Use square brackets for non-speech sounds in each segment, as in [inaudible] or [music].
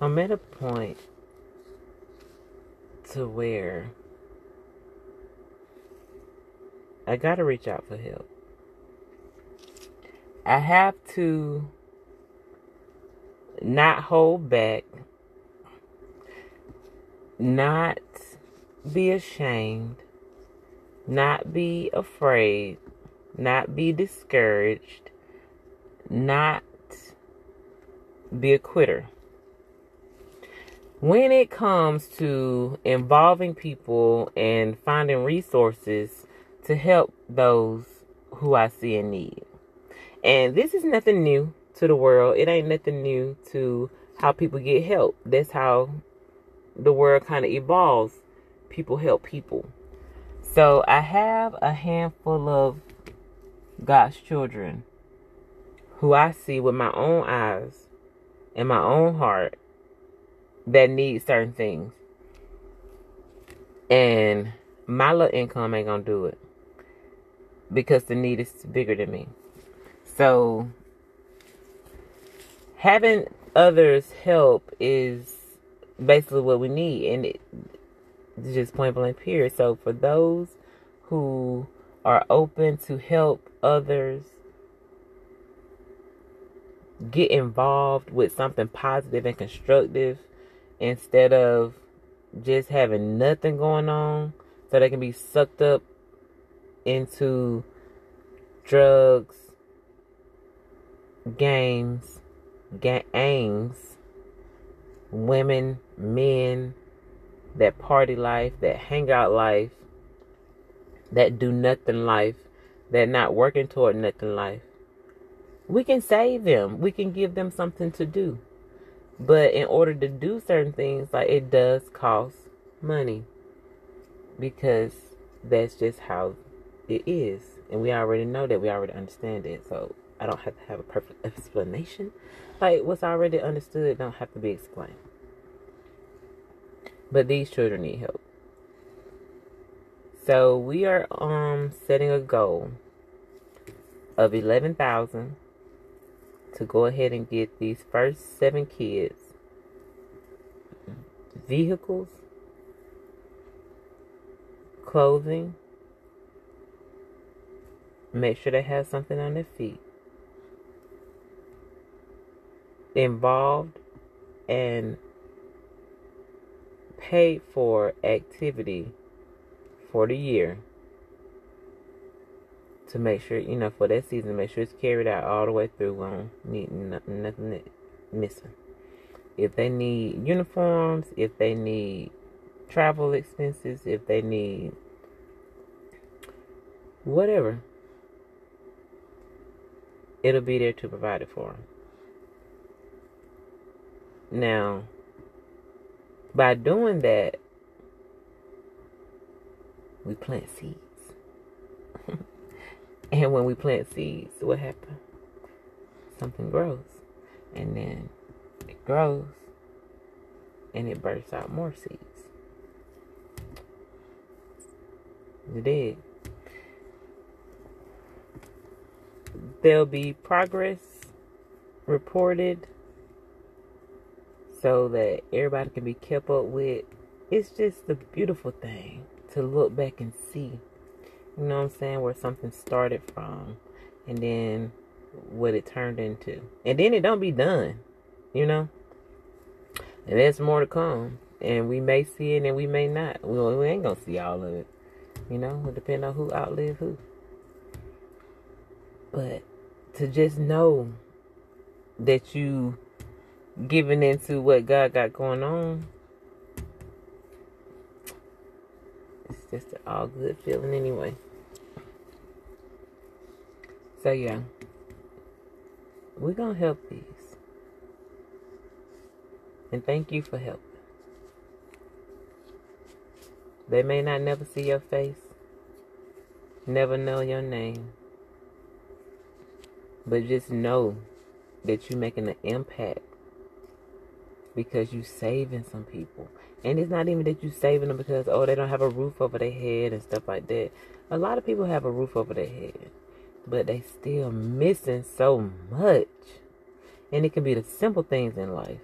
I'm at a point to where I gotta reach out for help. I have to not hold back, not be ashamed, not be afraid, not be discouraged, not be a quitter. When it comes to involving people and finding resources to help those who I see in need. And this is nothing new to the world. It ain't nothing new to how people get help. That's how the world kind of evolves. People help people. So I have a handful of God's children who I see with my own eyes and my own heart that need certain things. And my little income ain't gonna do it because the need is bigger than me. So having others help is basically what we need and it, it's just point blank period. So for those who are open to help others get involved with something positive and constructive instead of just having nothing going on so they can be sucked up into drugs, games, gangs, women, men, that party life, that hangout life, that do nothing life, that not working toward nothing life. We can save them. We can give them something to do. But in order to do certain things, like it does cost money. Because that's just how it is. And we already know that. We already understand it. So I don't have to have a perfect [laughs] explanation. Like what's already understood don't have to be explained. But these children need help. So we are um setting a goal of eleven thousand to go ahead and get these first seven kids. Vehicles, clothing, make sure they have something on their feet, involved and paid for activity for the year to make sure, you know, for that season, make sure it's carried out all the way through. on needing nothing, nothing missing. If they need uniforms, if they need travel expenses, if they need whatever, it'll be there to provide it for them. Now, by doing that, we plant seeds. And when we plant seeds, what happens? Something grows. And then it grows and it bursts out more seeds. You did. There'll be progress reported so that everybody can be kept up with. It's just a beautiful thing to look back and see you know what I'm saying? Where something started from and then what it turned into. And then it don't be done, you know? And there's more to come. And we may see it and we may not. We, we ain't gonna see all of it. You know, it depends on who outlive who. But to just know that you giving into what God got going on it's just an all good feeling anyway. So yeah, we're gonna help these, and thank you for helping. They may not never see your face, never know your name, but just know that you're making an impact because you are saving some people. And it's not even that you are saving them because oh they don't have a roof over their head and stuff like that. A lot of people have a roof over their head but they still missing so much. And it can be the simple things in life.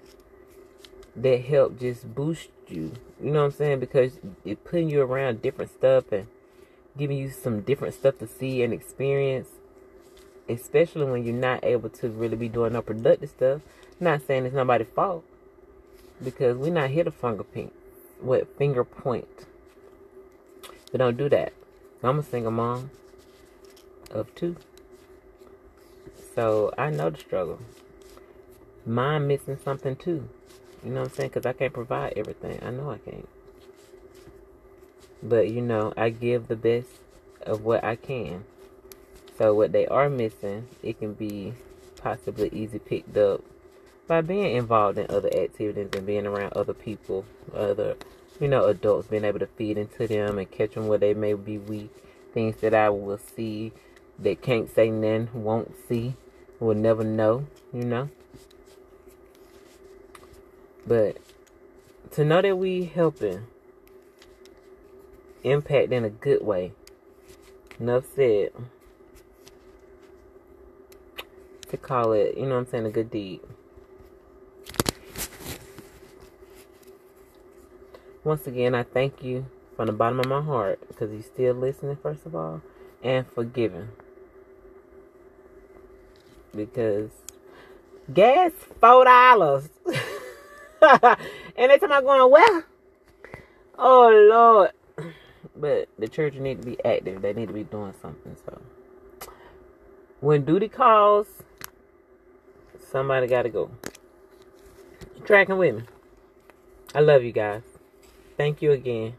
that help just boost you. You know what I'm saying? Because it putting you around different stuff and giving you some different stuff to see and experience. Especially when you're not able to really be doing no productive stuff. not saying it's nobody's fault. Because we're not here to finger point. What finger point. But don't do that. I'm a single mom of two. So I know the struggle. Mine missing something too. You know what I'm saying? Because I can't provide everything. I know I can't. But, you know, I give the best of what I can. So, what they are missing, it can be possibly easy picked up by being involved in other activities and being around other people, other, you know, adults, being able to feed into them and catch them where they may be weak. Things that I will see that can't say none, won't see, will never know, you know. But to know that we helping impact in a good way. Enough said. To call it, you know what I'm saying, a good deed. Once again, I thank you from the bottom of my heart because you're still listening, first of all, and forgiving. Because gas, $4. [laughs] and they time I'm going, well, oh Lord. But the church need to be active. They need to be doing something. So when duty calls, somebody got to go. You Tracking with me. I love you guys. Thank you again.